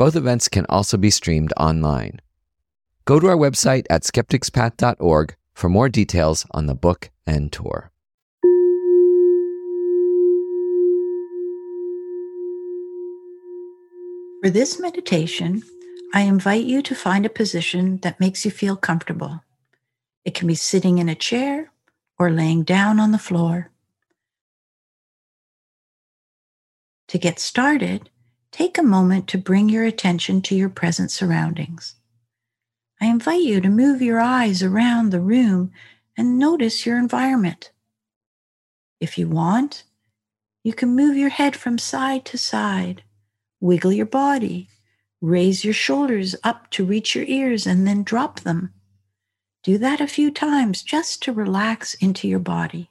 Both events can also be streamed online. Go to our website at skepticspath.org for more details on the book and tour. For this meditation, I invite you to find a position that makes you feel comfortable. It can be sitting in a chair or laying down on the floor. To get started, take a moment to bring your attention to your present surroundings. I invite you to move your eyes around the room and notice your environment. If you want, you can move your head from side to side Wiggle your body. Raise your shoulders up to reach your ears and then drop them. Do that a few times just to relax into your body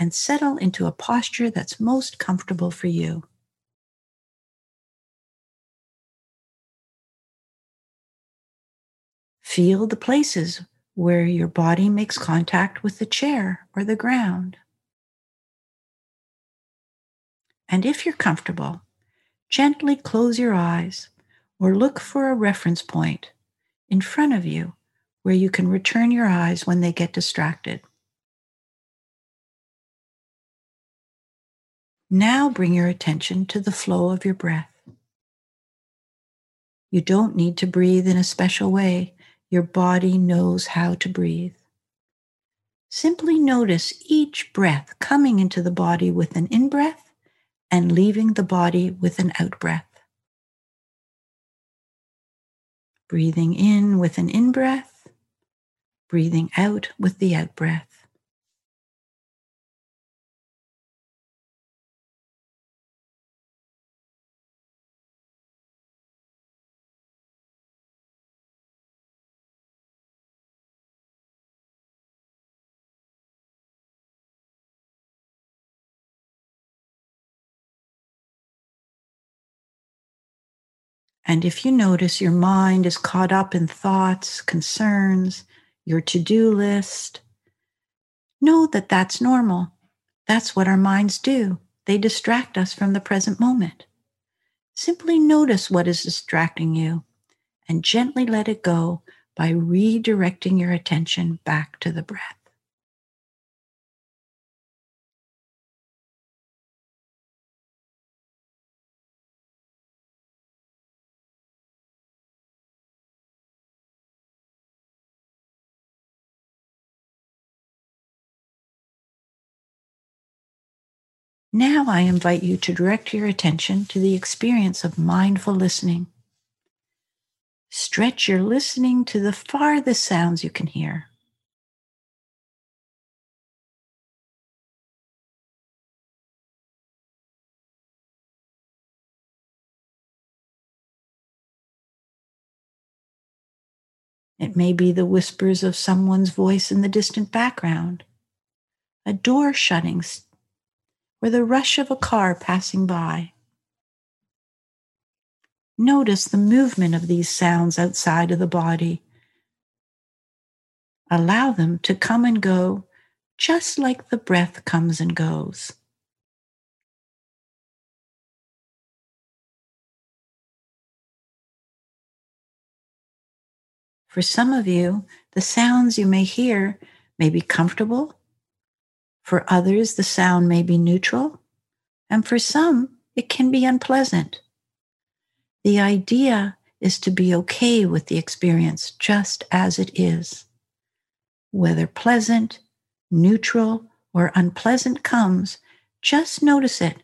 and settle into a posture that's most comfortable for you. Feel the places where your body makes contact with the chair or the ground. And if you're comfortable, gently close your eyes or look for a reference point in front of you where you can return your eyes when they get distracted. Now bring your attention to the flow of your breath. You don't need to breathe in a special way. Your body knows how to breathe. Simply notice each breath coming into the body with an in breath and leaving the body with an out breath. Breathing in with an in breath, breathing out with the out breath. And if you notice your mind is caught up in thoughts, concerns, your to do list, know that that's normal. That's what our minds do. They distract us from the present moment. Simply notice what is distracting you and gently let it go by redirecting your attention back to the breath. Now I invite you to direct your attention to the experience of mindful listening. Stretch your listening to the farthest sounds you can hear. It may be the whispers of someone's voice in the distant background, a door shutting or the rush of a car passing by. Notice the movement of these sounds outside of the body. Allow them to come and go just like the breath comes and goes. For some of you, the sounds you may hear may be comfortable for others, the sound may be neutral, and for some, it can be unpleasant. The idea is to be okay with the experience just as it is. Whether pleasant, neutral, or unpleasant comes, just notice it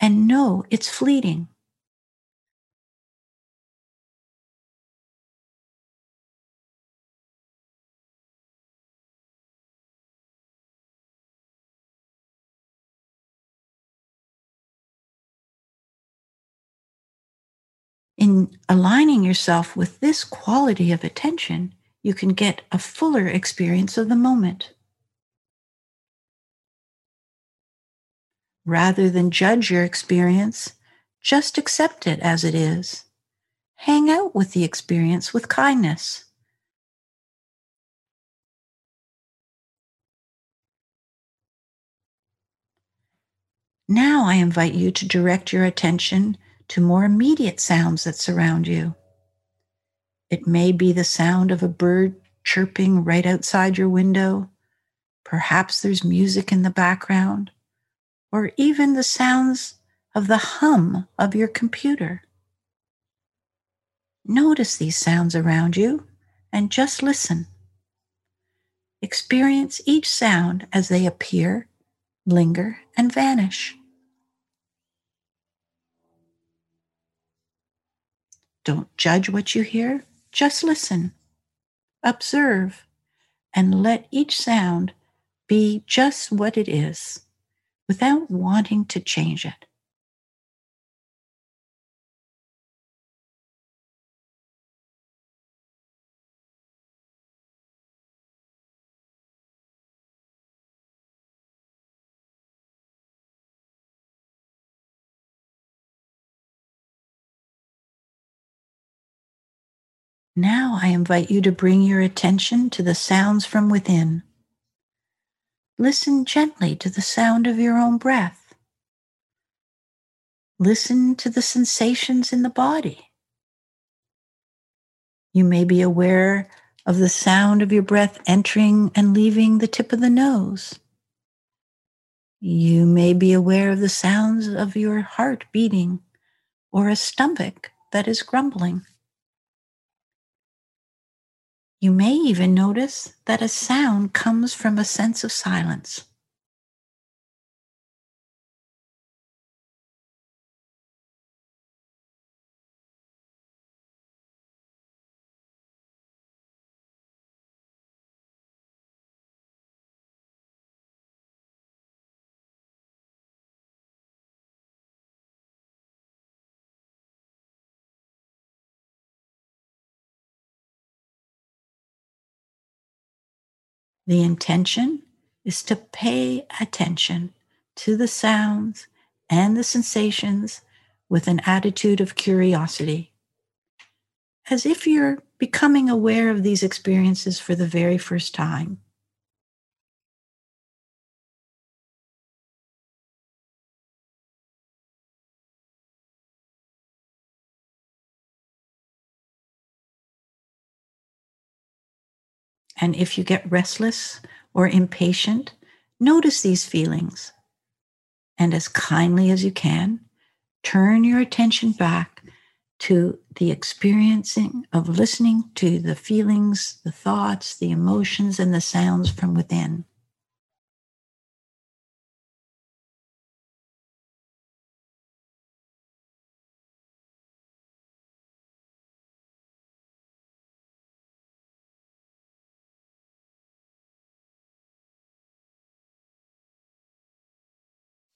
and know it's fleeting. In aligning yourself with this quality of attention, you can get a fuller experience of the moment. Rather than judge your experience, just accept it as it is. Hang out with the experience with kindness. Now I invite you to direct your attention to more immediate sounds that surround you. It may be the sound of a bird chirping right outside your window. Perhaps there's music in the background, or even the sounds of the hum of your computer. Notice these sounds around you and just listen. Experience each sound as they appear, linger, and vanish. Don't judge what you hear, just listen, observe, and let each sound be just what it is without wanting to change it. Now I invite you to bring your attention to the sounds from within. Listen gently to the sound of your own breath. Listen to the sensations in the body. You may be aware of the sound of your breath entering and leaving the tip of the nose. You may be aware of the sounds of your heart beating or a stomach that is grumbling. You may even notice that a sound comes from a sense of silence. The intention is to pay attention to the sounds and the sensations with an attitude of curiosity, as if you're becoming aware of these experiences for the very first time. And if you get restless or impatient, notice these feelings. And as kindly as you can, turn your attention back to the experiencing of listening to the feelings, the thoughts, the emotions, and the sounds from within.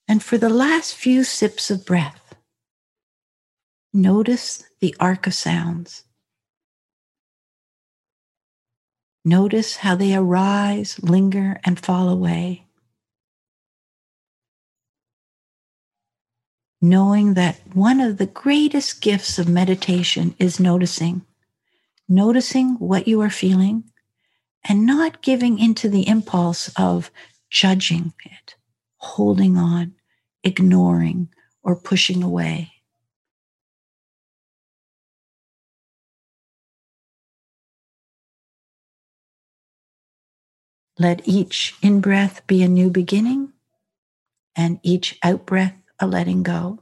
And for the last few sips of breath, notice the arc of sounds. Notice how they arise, linger, and fall away. Knowing that one of the greatest gifts of meditation is noticing, noticing what you are feeling, and not giving into the impulse of judging it, holding on, ignoring, or pushing away. Let each in breath be a new beginning and each out breath a letting go.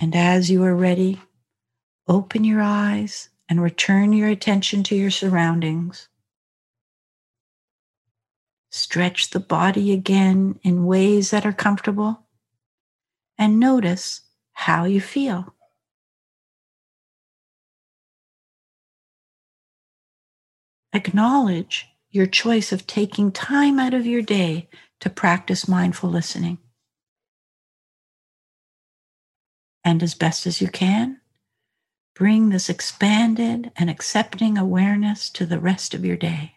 And as you are ready, open your eyes and return your attention to your surroundings. Stretch the body again in ways that are comfortable. and notice how you feel. Acknowledge your choice of taking time out of your day to practice mindful listening. And as best as you can, bring this expanded and accepting awareness to the rest of your day.